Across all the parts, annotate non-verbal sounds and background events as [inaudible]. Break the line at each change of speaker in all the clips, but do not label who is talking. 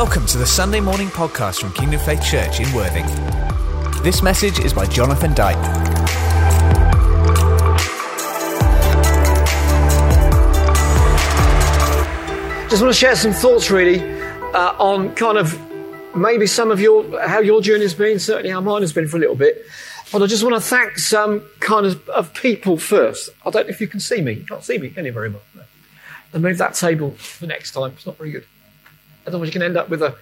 Welcome to the Sunday morning podcast from Kingdom Faith Church in Worthing. This message is by Jonathan Dyke.
Just want to share some thoughts really uh, on kind of maybe some of your how your journey has been. Certainly, how mine has been for a little bit. But I just want to thank some kind of, of people first. I don't know if you can see me. You can't see me, can you, very much? Move that table for next time. It's not very good. Otherwise, you can end up with a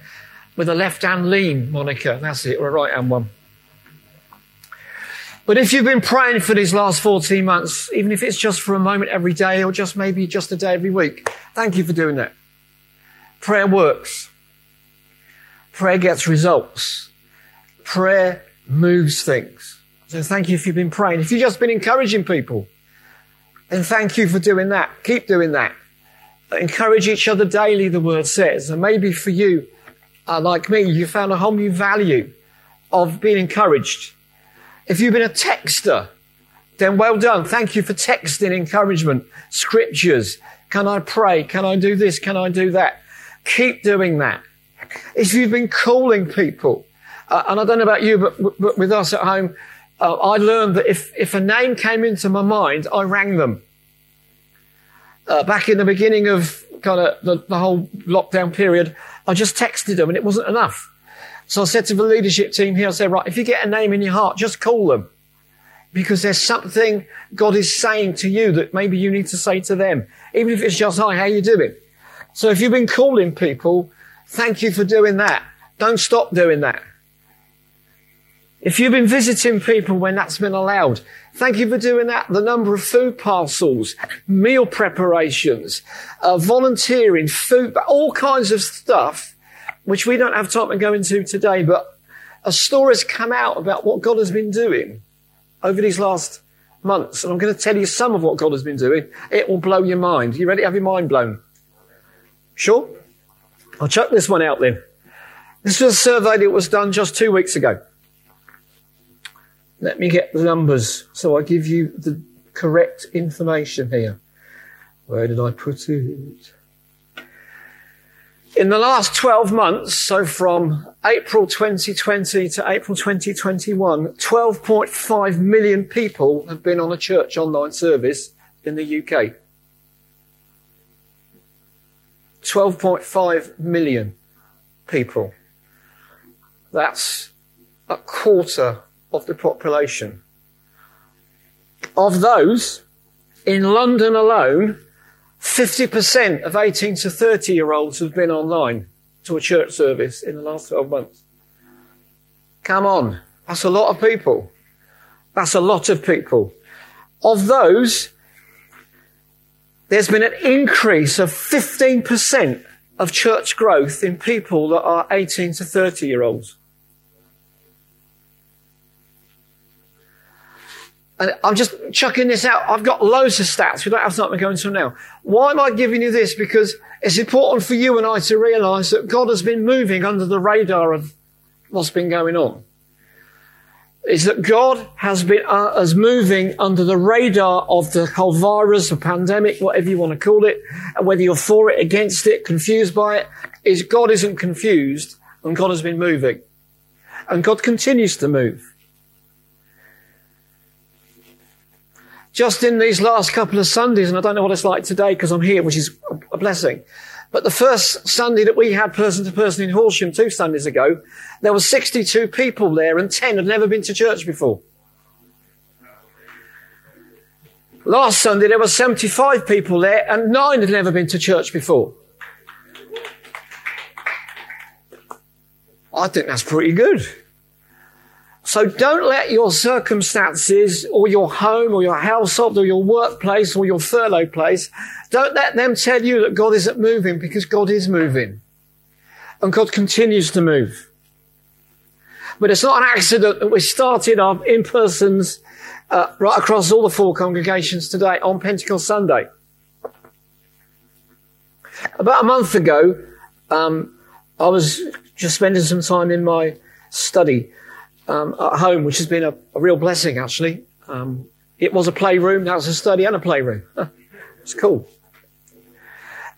with a left hand lean moniker. That's it, or a right hand one. But if you've been praying for these last 14 months, even if it's just for a moment every day or just maybe just a day every week, thank you for doing that. Prayer works. Prayer gets results. Prayer moves things. So thank you if you've been praying. If you've just been encouraging people, then thank you for doing that. Keep doing that. Encourage each other daily, the word says. And maybe for you, uh, like me, you found a whole new value of being encouraged. If you've been a texter, then well done. Thank you for texting encouragement, scriptures. Can I pray? Can I do this? Can I do that? Keep doing that. If you've been calling people, uh, and I don't know about you, but, but with us at home, uh, I learned that if, if a name came into my mind, I rang them uh, back in the beginning of kind of the, the whole lockdown period, I just texted them and it wasn't enough. So I said to the leadership team here, I said, right, if you get a name in your heart, just call them. Because there's something God is saying to you that maybe you need to say to them. Even if it's just, hi, how you doing? So if you've been calling people, thank you for doing that. Don't stop doing that. If you've been visiting people when that's been allowed, thank you for doing that. The number of food parcels, meal preparations, uh, volunteering, food, all kinds of stuff, which we don't have time to go into today, but a story has come out about what God has been doing over these last months. And I'm going to tell you some of what God has been doing. It will blow your mind. You ready have your mind blown? Sure? I'll chuck this one out then. This was a survey that was done just two weeks ago. Let me get the numbers so I give you the correct information here. Where did I put it? In the last 12 months, so from April 2020 to April 2021, 12.5 million people have been on a church online service in the UK. 12.5 million people. That's a quarter of the population. Of those, in London alone, 50% of 18 to 30 year olds have been online to a church service in the last 12 months. Come on. That's a lot of people. That's a lot of people. Of those, there's been an increase of 15% of church growth in people that are 18 to 30 year olds. And I'm just chucking this out. I've got loads of stats. We don't have time to go now. Why am I giving you this? Because it's important for you and I to realize that God has been moving under the radar of what's been going on. Is that God has been uh, as moving under the radar of the whole virus, the pandemic, whatever you want to call it, whether you're for it, against it, confused by it, is God isn't confused and God has been moving. And God continues to move. Just in these last couple of Sundays, and I don't know what it's like today because I'm here, which is a blessing. But the first Sunday that we had person to person in Horsham two Sundays ago, there were 62 people there and 10 had never been to church before. Last Sunday there were 75 people there and nine had never been to church before. I think that's pretty good. So don't let your circumstances or your home or your household or your workplace or your furlough place, don't let them tell you that God isn't moving because God is moving. And God continues to move. But it's not an accident that we started our in-persons uh, right across all the four congregations today on Pentecost Sunday. About a month ago, um, I was just spending some time in my study um, at home, which has been a, a real blessing, actually. Um, it was a playroom, now it's a study and a playroom. [laughs] it's cool.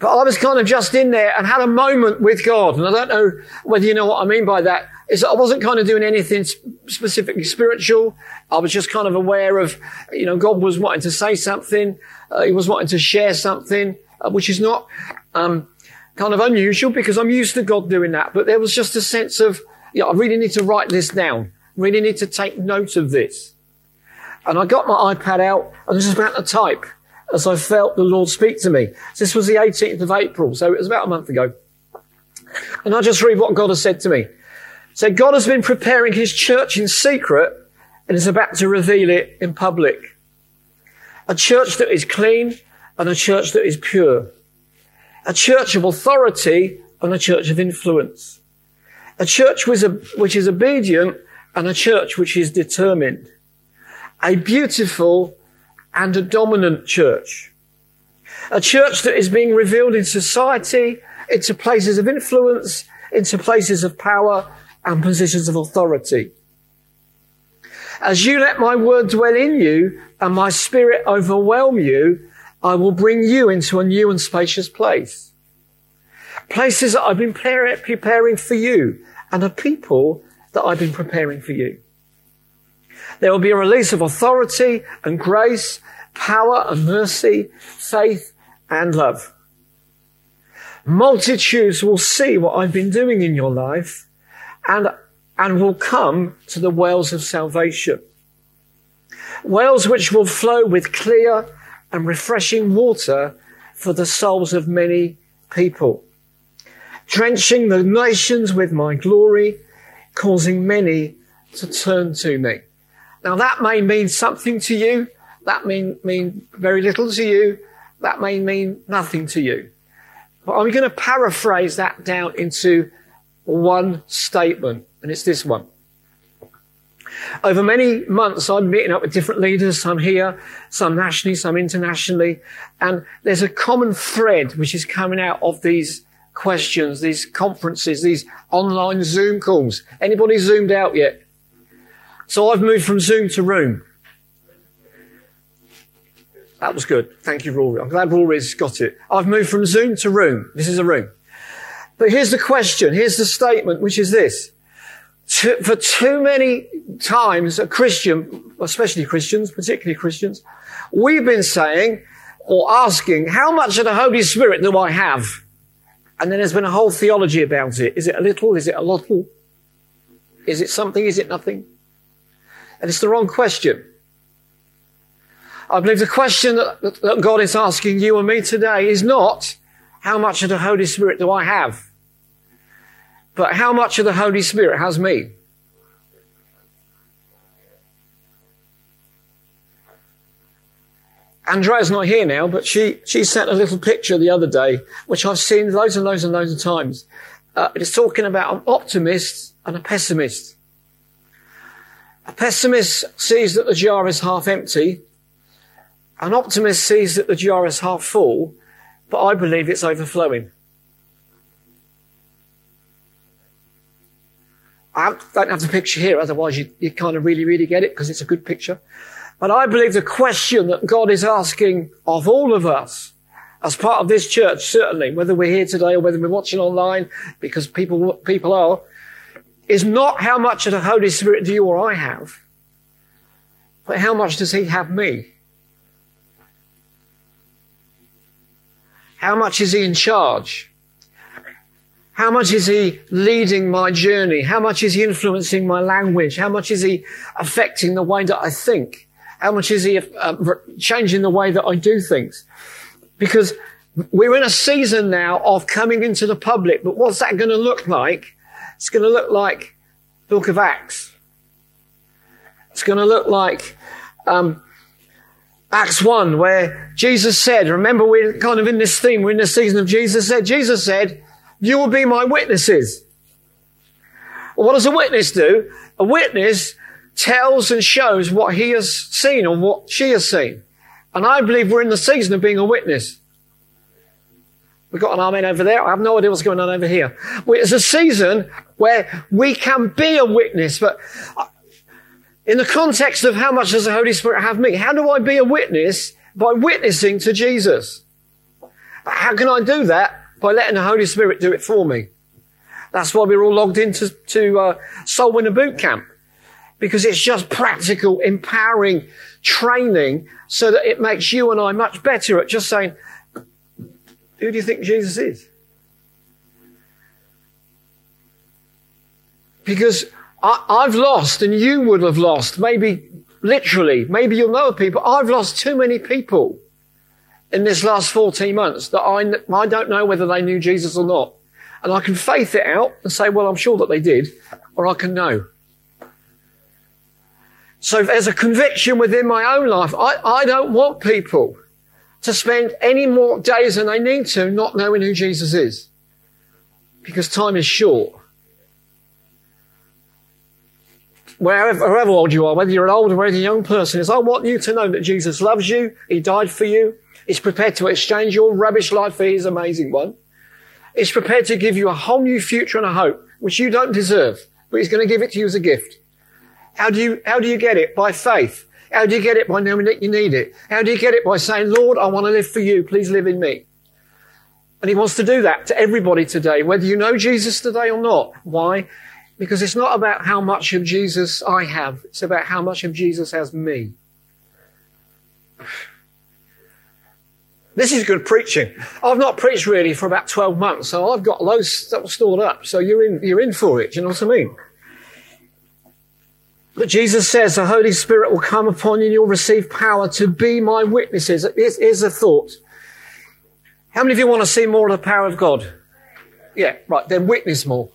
But I was kind of just in there and had a moment with God. And I don't know whether you know what I mean by that. Is I wasn't kind of doing anything specifically spiritual. I was just kind of aware of, you know, God was wanting to say something. Uh, he was wanting to share something, uh, which is not, um, kind of unusual because I'm used to God doing that. But there was just a sense of, yeah, I really need to write this down. Really need to take note of this. And I got my iPad out and was just about to type as I felt the Lord speak to me. This was the 18th of April, so it was about a month ago. And I just read what God has said to me. So God has been preparing his church in secret and is about to reveal it in public. A church that is clean and a church that is pure. A church of authority and a church of influence. A church which is obedient and a church which is determined. A beautiful and a dominant church. A church that is being revealed in society, into places of influence, into places of power and positions of authority. As you let my word dwell in you and my spirit overwhelm you, I will bring you into a new and spacious place. Places that I've been preparing for you and a people that I've been preparing for you. There will be a release of authority and grace, power and mercy, faith and love. Multitudes will see what I've been doing in your life and, and will come to the wells of salvation. Wells which will flow with clear and refreshing water for the souls of many people. Drenching the nations with my glory, causing many to turn to me. Now that may mean something to you. That may mean very little to you. That may mean nothing to you. But I'm going to paraphrase that down into one statement, and it's this one. Over many months, I'm meeting up with different leaders, some here, some nationally, some internationally, and there's a common thread which is coming out of these questions, these conferences, these online Zoom calls. Anybody zoomed out yet? So I've moved from Zoom to Room. That was good. Thank you, Rory. I'm glad Rory's got it. I've moved from Zoom to Room. This is a room. But here's the question. Here's the statement, which is this. for too many times, a Christian, especially Christians, particularly Christians, we've been saying or asking, how much of the Holy Spirit do I have? And then there's been a whole theology about it. Is it a little? Is it a lot? Is it something? Is it nothing? And it's the wrong question. I believe the question that, that God is asking you and me today is not, how much of the Holy Spirit do I have? But how much of the Holy Spirit has me? Andrea's not here now, but she, she sent a little picture the other day, which I've seen loads and loads and loads of times. Uh, it's talking about an optimist and a pessimist. A pessimist sees that the jar is half empty. An optimist sees that the jar is half full, but I believe it's overflowing. I don't have the picture here, otherwise you, you kind of really, really get it because it's a good picture. But I believe the question that God is asking of all of us as part of this church, certainly, whether we're here today or whether we're watching online, because people, people are, is not how much of the Holy Spirit do you or I have, but how much does He have me? How much is He in charge? How much is He leading my journey? How much is He influencing my language? How much is He affecting the way that I think? How much is He uh, changing the way that I do things? Because we're in a season now of coming into the public, but what's that going to look like it's going to look like Book of Acts. It's going to look like um, Acts 1, where Jesus said, remember we're kind of in this theme, we're in the season of Jesus said, Jesus said, you will be my witnesses. What does a witness do? A witness tells and shows what he has seen or what she has seen. And I believe we're in the season of being a witness. We've got an amen over there. I have no idea what's going on over here. It's a season where we can be a witness, but in the context of how much does the Holy Spirit have me? How do I be a witness? By witnessing to Jesus. How can I do that? By letting the Holy Spirit do it for me. That's why we're all logged into to, uh, Soul Winner Boot Camp. Because it's just practical, empowering training so that it makes you and I much better at just saying, who do you think Jesus is? Because I, have lost and you would have lost, maybe literally, maybe you'll know people. I've lost too many people in this last 14 months that I, I don't know whether they knew Jesus or not. And I can faith it out and say, well, I'm sure that they did, or I can know. So there's a conviction within my own life. I, I don't want people to spend any more days than they need to not knowing who Jesus is. Because time is short. Wherever, wherever old you are, whether you're an old or whether you're a young person, is I want you to know that Jesus loves you. He died for you. He's prepared to exchange your rubbish life for his amazing one. He's prepared to give you a whole new future and a hope, which you don't deserve, but he's going to give it to you as a gift. How do you, how do you get it? By faith. How do you get it? By knowing that you need it. How do you get it? By saying, Lord, I want to live for you. Please live in me. And he wants to do that to everybody today, whether you know Jesus today or not. Why? Because it's not about how much of Jesus I have. It's about how much of Jesus has me. This is good preaching. I've not preached really for about 12 months, so I've got loads stored up. So you're in, you're in for it. Do you know what I mean? But Jesus says the Holy Spirit will come upon you and you'll receive power to be my witnesses. Here's, here's a thought. How many of you want to see more of the power of God? Yeah, right. Then witness more.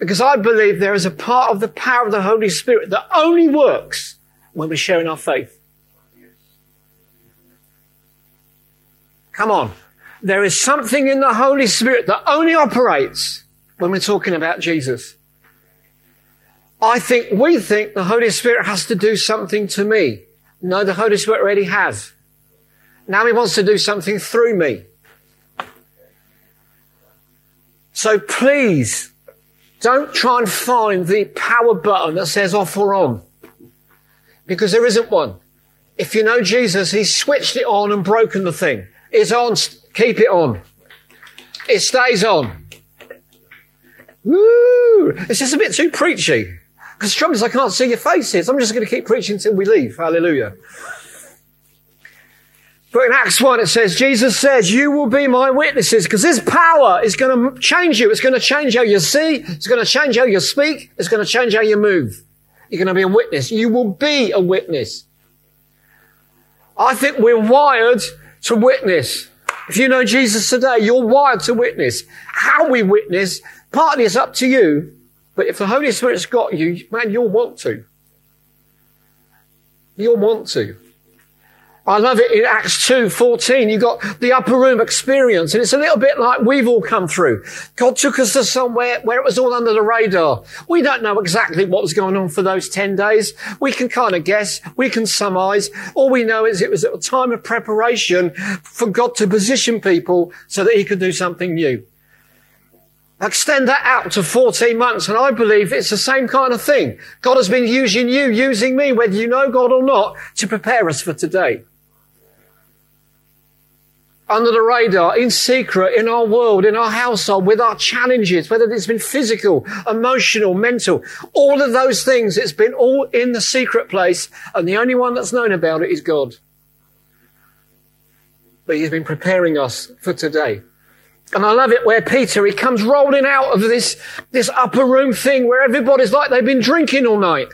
Because I believe there is a part of the power of the Holy Spirit that only works when we're sharing our faith. Come on. There is something in the Holy Spirit that only operates when we're talking about Jesus. I think we think the Holy Spirit has to do something to me. No, the Holy Spirit already has. Now he wants to do something through me. So please don't try and find the power button that says off or on. Because there isn't one. If you know Jesus, he's switched it on and broken the thing. It's on. Keep it on. It stays on. Woo! It's just a bit too preachy. Because the trouble is I can't see your faces. I'm just going to keep preaching until we leave. Hallelujah. But in Acts 1 it says, Jesus says, you will be my witnesses because this power is going to change you. It's going to change how you see. It's going to change how you speak. It's going to change how you move. You're going to be a witness. You will be a witness. I think we're wired to witness. If you know Jesus today, you're wired to witness. How we witness, partly it's up to you, but if the Holy Spirit's got you, man, you'll want to. You'll want to. I love it in Acts 2, 14. You got the upper room experience. And it's a little bit like we've all come through. God took us to somewhere where it was all under the radar. We don't know exactly what was going on for those 10 days. We can kind of guess. We can surmise. All we know is it was a time of preparation for God to position people so that he could do something new. Extend that out to 14 months, and I believe it's the same kind of thing. God has been using you, using me, whether you know God or not, to prepare us for today. Under the radar, in secret, in our world, in our household, with our challenges, whether it's been physical, emotional, mental, all of those things, it's been all in the secret place, and the only one that's known about it is God. But He's been preparing us for today. And I love it where Peter, he comes rolling out of this, this upper room thing where everybody's like they've been drinking all night.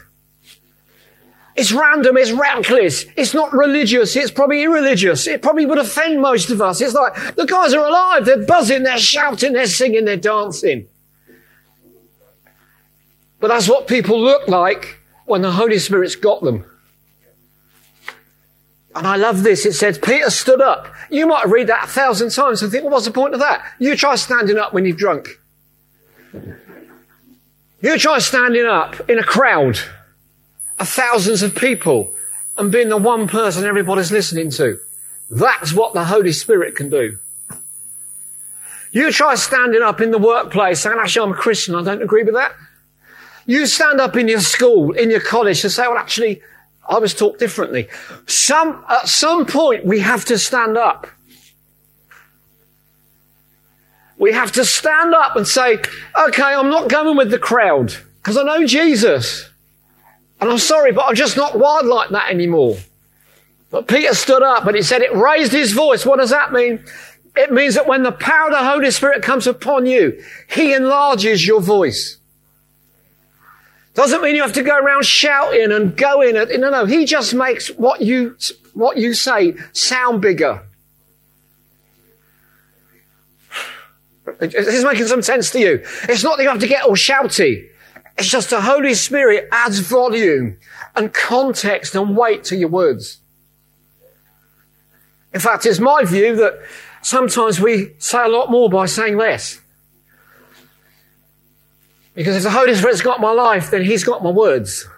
It's random, it's reckless, it's not religious, it's probably irreligious. It probably would offend most of us. It's like, the guys are alive, they're buzzing, they're shouting, they're singing, they're dancing. But that's what people look like when the Holy Spirit's got them. And I love this. It says, Peter stood up. You might read that a thousand times and think, well, what's the point of that? You try standing up when you've drunk. You try standing up in a crowd of thousands of people and being the one person everybody's listening to. That's what the Holy Spirit can do. You try standing up in the workplace saying, actually, I'm a Christian. I don't agree with that. You stand up in your school, in your college and say, well, actually, I was taught differently. Some, at some point, we have to stand up. We have to stand up and say, okay, I'm not going with the crowd because I know Jesus. And I'm sorry, but I'm just not wild like that anymore. But Peter stood up and he said it raised his voice. What does that mean? It means that when the power of the Holy Spirit comes upon you, He enlarges your voice. Doesn't mean you have to go around shouting and going. At, no, no. He just makes what you, what you say sound bigger. Is this making some sense to you? It's not that you have to get all shouty. It's just the Holy Spirit adds volume and context and weight to your words. In fact, it's my view that sometimes we say a lot more by saying less. Because if the Holy Spirit's got my life, then He's got my words.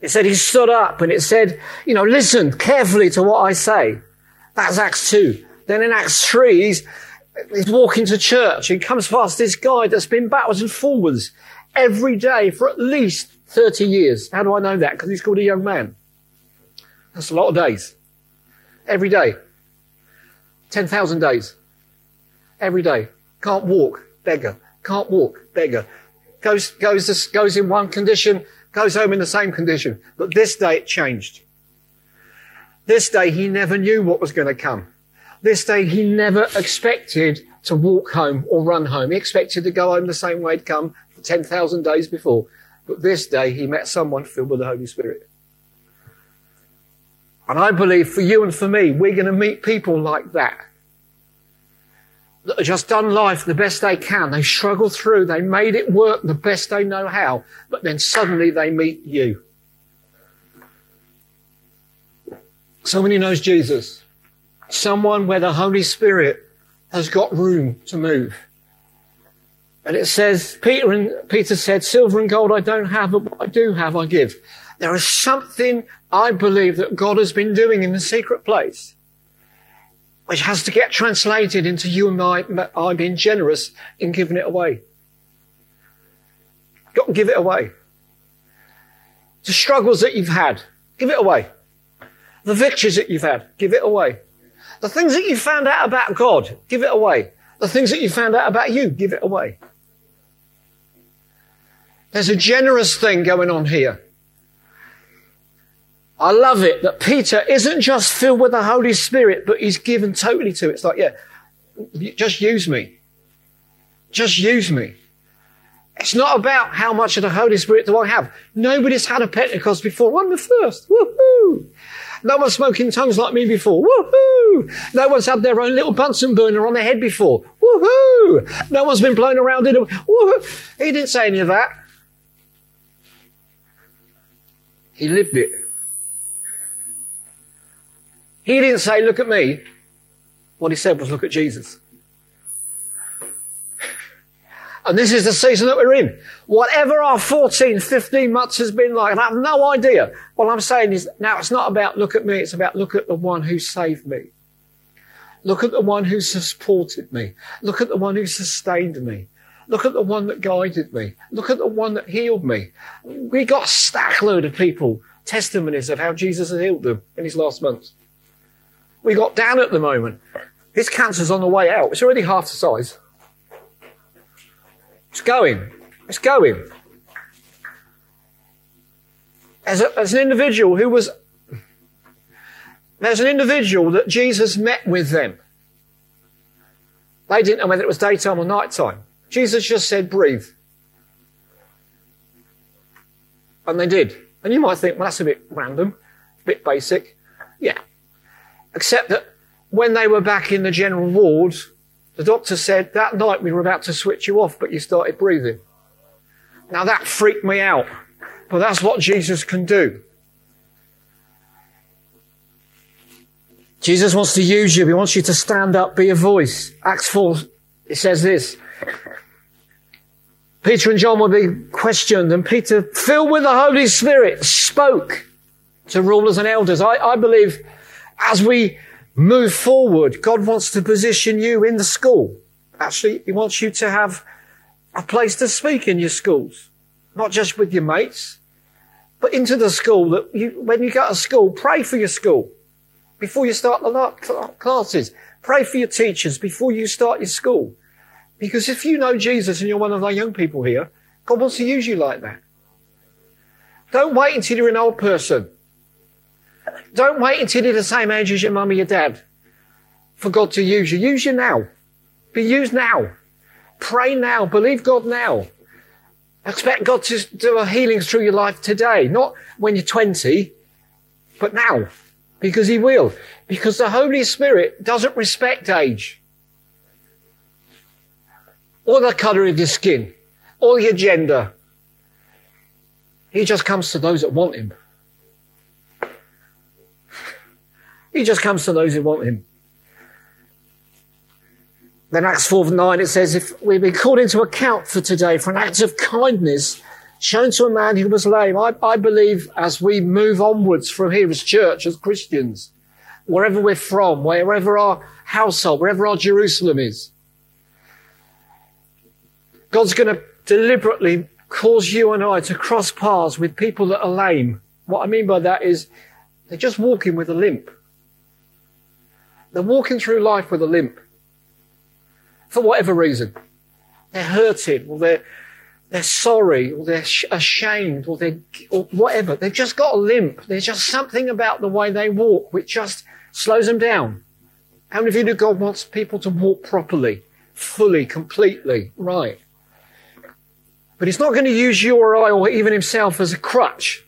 It said He stood up and it said, you know, listen carefully to what I say. That's Acts 2. Then in Acts 3, he's, he's walking to church. He comes past this guy that's been backwards and forwards every day for at least 30 years. How do I know that? Because he's called a young man. That's a lot of days. Every day. 10,000 days. Every day. Can't walk, beggar. Can't walk, beggar. Goes, goes, goes in one condition, goes home in the same condition. But this day it changed. This day he never knew what was going to come. This day he never expected to walk home or run home. He expected to go home the same way he'd come 10,000 days before. But this day he met someone filled with the Holy Spirit. And I believe for you and for me, we're going to meet people like that. Just done life the best they can. They struggled through. They made it work the best they know how. But then suddenly they meet you. Someone who knows Jesus. Someone where the Holy Spirit has got room to move. And it says, Peter and Peter said, silver and gold I don't have, but what I do have I give. There is something I believe that God has been doing in the secret place, which has to get translated into you and I, I being generous in giving it away. To give it away. The struggles that you've had, give it away. The victories that you've had, give it away. The things that you found out about God, give it away. The things that you found out about you, give it away. There's a generous thing going on here. I love it that Peter isn't just filled with the Holy Spirit, but he's given totally to it. It's like, yeah, just use me. Just use me. It's not about how much of the Holy Spirit do I have. Nobody's had a Pentecost before. I'm the first. Woohoo! No one's smoking tongues like me before. Woohoo! No one's had their own little Bunsen burner on their head before. Woohoo! No one's been blown around in a, woohoo! He didn't say any of that. He lived it. He didn't say, look at me. What he said was, look at Jesus. And this is the season that we're in. Whatever our 14, 15 months has been like, I have no idea. What I'm saying is, now it's not about look at me, it's about look at the one who saved me. Look at the one who supported me. Look at the one who sustained me. Look at the one that guided me. Look at the one that healed me. We got a stack load of people, testimonies of how Jesus has healed them in his last months. We got Dan at the moment. His cancer's on the way out. It's already half the size. It's going. It's going. As, a, as an individual who was, there's an individual that Jesus met with them. They didn't know whether it was daytime or nighttime. Jesus just said, breathe. And they did. And you might think, well, that's a bit random, a bit basic. Yeah. Except that when they were back in the general ward, the doctor said, that night we were about to switch you off, but you started breathing. Now that freaked me out. But that's what Jesus can do. Jesus wants to use you. He wants you to stand up, be a voice. Acts 4, it says this. Peter and John were being questioned, and Peter, filled with the Holy Spirit, spoke to rulers and elders. I, I believe as we move forward, God wants to position you in the school. Actually, He wants you to have a place to speak in your schools, not just with your mates, but into the school that you, when you go to school, pray for your school before you start the classes. Pray for your teachers before you start your school. Because if you know Jesus and you're one of our young people here, God wants to use you like that. Don't wait until you're an old person. Don't wait until you're the same age as your mum or your dad for God to use you. Use you now. Be used now. Pray now. Believe God now. Expect God to do a healing through your life today, not when you're 20, but now. Because He will. Because the Holy Spirit doesn't respect age. Or the colour of your skin. Or your gender. He just comes to those that want Him. He just comes to those who want Him. Then Acts 4 9, it says, if we've been called into account for today for an act of kindness shown to a man who was lame, I, I believe as we move onwards from here as church, as Christians, wherever we're from, wherever our household, wherever our Jerusalem is, God's going to deliberately cause you and I to cross paths with people that are lame. What I mean by that is they're just walking with a limp. They're walking through life with a limp for whatever reason. They're hurting, or they're they're sorry, or they're ashamed, or they or whatever. They've just got a limp. There's just something about the way they walk which just slows them down. How many of you know God wants people to walk properly, fully, completely, right? But He's not going to use you or I or even Himself as a crutch.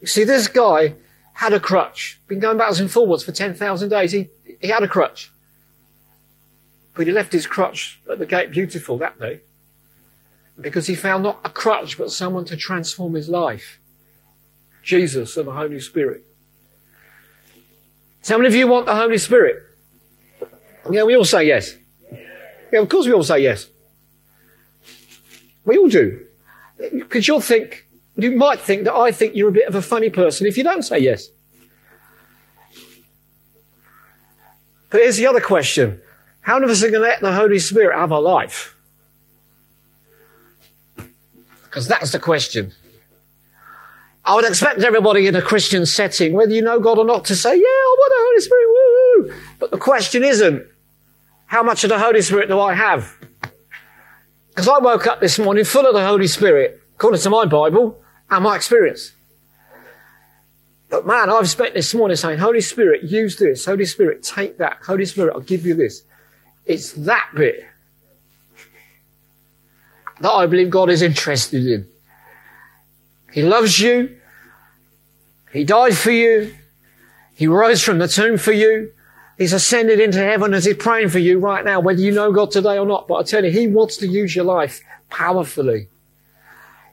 You see, this guy had a crutch. Been going backwards and forwards for 10,000 days. He, he had a crutch. But he left his crutch at the gate beautiful that day because he found not a crutch but someone to transform his life. Jesus and the Holy Spirit. So how many of you want the Holy Spirit? Yeah, we all say yes. Yeah, of course we all say yes. We all do. Because you'll think, you might think that I think you're a bit of a funny person if you don't say yes. But here's the other question. How many of us are going to let the Holy Spirit have our life? Because that's the question. I would expect everybody in a Christian setting, whether you know God or not, to say, yeah, I want the Holy Spirit, woo! But the question isn't, how much of the Holy Spirit do I have? Because I woke up this morning full of the Holy Spirit, according to my Bible and my experience. But man, I've spent this morning saying, Holy Spirit, use this. Holy Spirit, take that. Holy Spirit, I'll give you this. It's that bit that I believe God is interested in. He loves you. He died for you. He rose from the tomb for you. He's ascended into heaven as he's praying for you right now, whether you know God today or not. But I tell you, he wants to use your life powerfully.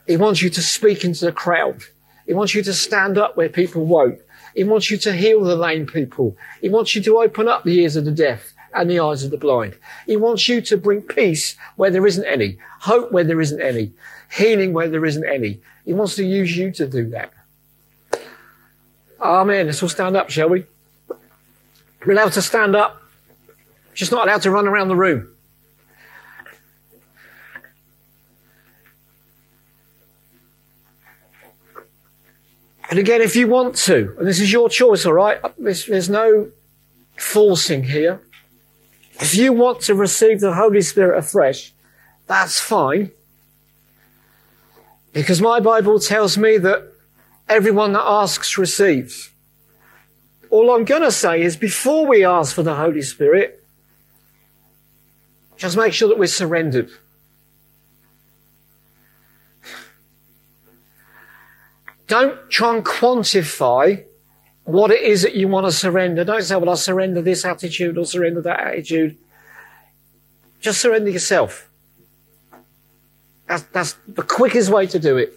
He wants you to speak into the crowd. He wants you to stand up where people won't. He wants you to heal the lame people. He wants you to open up the ears of the deaf and the eyes of the blind. He wants you to bring peace where there isn't any, hope where there isn't any, healing where there isn't any. He wants to use you to do that. Amen. Let's all stand up, shall we? We're allowed to stand up, just not allowed to run around the room. And again, if you want to, and this is your choice, all right? There's, there's no forcing here. If you want to receive the Holy Spirit afresh, that's fine. Because my Bible tells me that everyone that asks receives. All I'm going to say is before we ask for the Holy Spirit, just make sure that we're surrendered. Don't try and quantify what it is that you want to surrender. Don't say, well, I'll surrender this attitude or surrender that attitude. Just surrender yourself. That's, that's the quickest way to do it.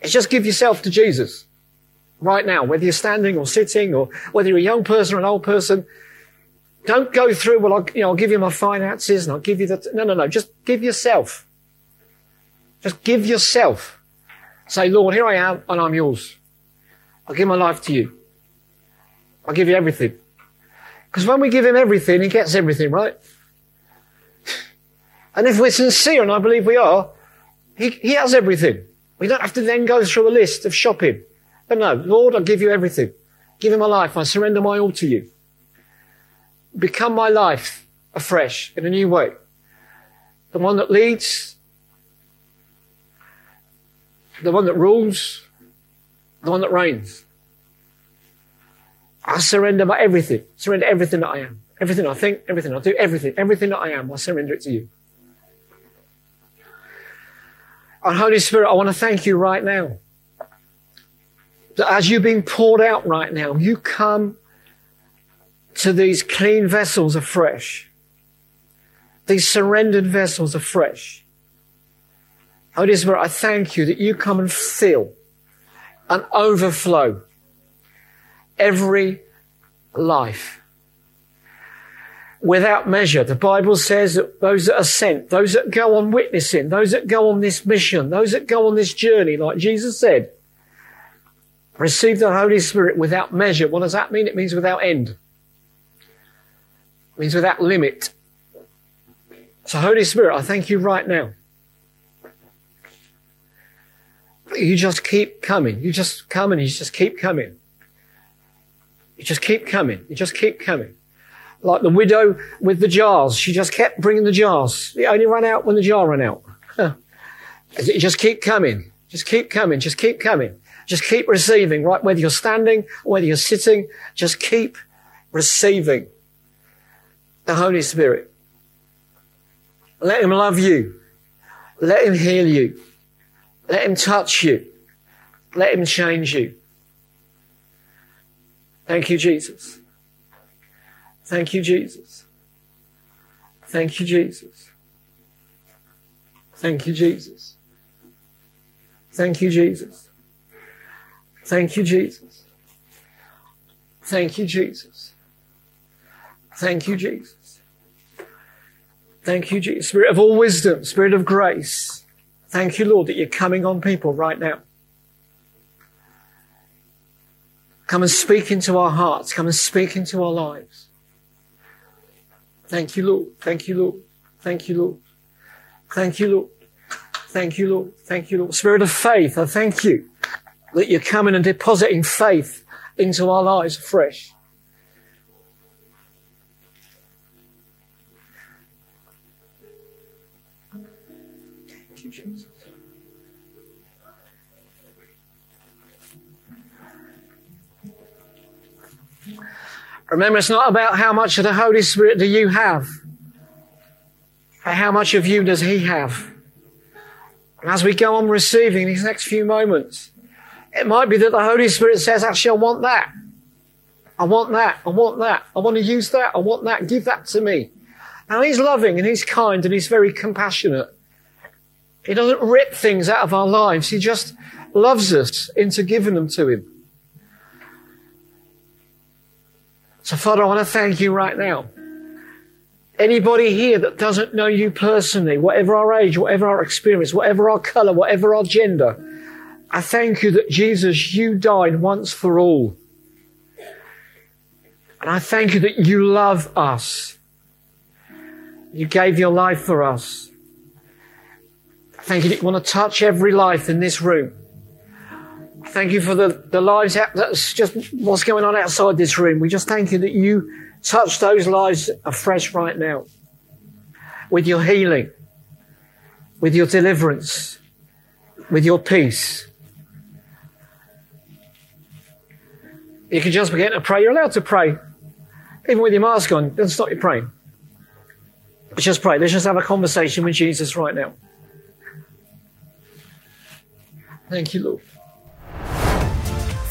It's just give yourself to Jesus right now, whether you're standing or sitting or whether you're a young person or an old person. Don't go through, well, I'll, you know, I'll give you my finances and I'll give you the, no, no, no, just give yourself. Just give yourself. Say, Lord, here I am and I'm yours. I'll give my life to you. I'll give you everything. Because when we give him everything, he gets everything, right? [sighs] And if we're sincere, and I believe we are, he, he has everything. We don't have to then go through a list of shopping. But no, Lord, I'll give you everything. Give him my life. I surrender my all to you. become my life afresh in a new way. The one that leads, the one that rules, the one that reigns. I surrender my everything, surrender everything that I am, everything I think, everything I do, everything, everything that I am, I surrender it to you. And Holy Spirit, I want to thank you right now. That as you're being poured out right now, you come to these clean vessels afresh. These surrendered vessels afresh. Holy Spirit, I thank you that you come and fill and overflow every life without measure. The Bible says that those that are sent, those that go on witnessing, those that go on this mission, those that go on this journey, like Jesus said, receive the Holy Spirit without measure. What does that mean? It means without end. It means without limit. So Holy Spirit, I thank you right now. You just keep coming. You just come and you just keep coming. You just keep coming. You just keep coming. Like the widow with the jars. She just kept bringing the jars. It only ran out when the jar ran out. you just keep coming. Just keep coming. Just keep coming. Just keep receiving, right? Whether you're standing whether you're sitting, just keep receiving the Holy Spirit. Let Him love you. Let Him heal you. Let Him touch you. Let Him change you. Thank you, Jesus. Thank you, Jesus. Thank you, Jesus. Thank you, Jesus. Thank you, Jesus. Thank you, Jesus. Thank you, Jesus. Thank you, Jesus. Thank you, Jesus. Spirit of all wisdom, Spirit of grace. Thank you, Lord, that you're coming on people right now. Come and speak into our hearts. Come and speak into our lives. Thank you, Lord. Thank you, Lord. Thank you, Lord. Thank you, Lord. Thank you, Lord. Thank you, Lord. Spirit of faith, I thank you that you're coming and depositing faith into our lives afresh. Remember, it's not about how much of the Holy Spirit do you have, but how much of you does He have. And as we go on receiving these next few moments, it might be that the Holy Spirit says, actually, I want that. I want that. I want that. I want to use that. I want that. Give that to me. Now He's loving and He's kind and He's very compassionate. He doesn't rip things out of our lives. He just loves us into giving them to Him. So, Father, I want to thank you right now. Anybody here that doesn't know you personally, whatever our age, whatever our experience, whatever our color, whatever our gender, I thank you that Jesus, you died once for all. And I thank you that you love us. You gave your life for us. Thank you that you want to touch every life in this room. Thank you for the, the lives that's just what's going on outside this room. We just thank you that you touch those lives afresh right now with your healing, with your deliverance, with your peace. You can just begin to pray. You're allowed to pray. Even with your mask on, Don't stop you praying. Let's just pray. Let's just have a conversation with Jesus right now. Thank you, Lord.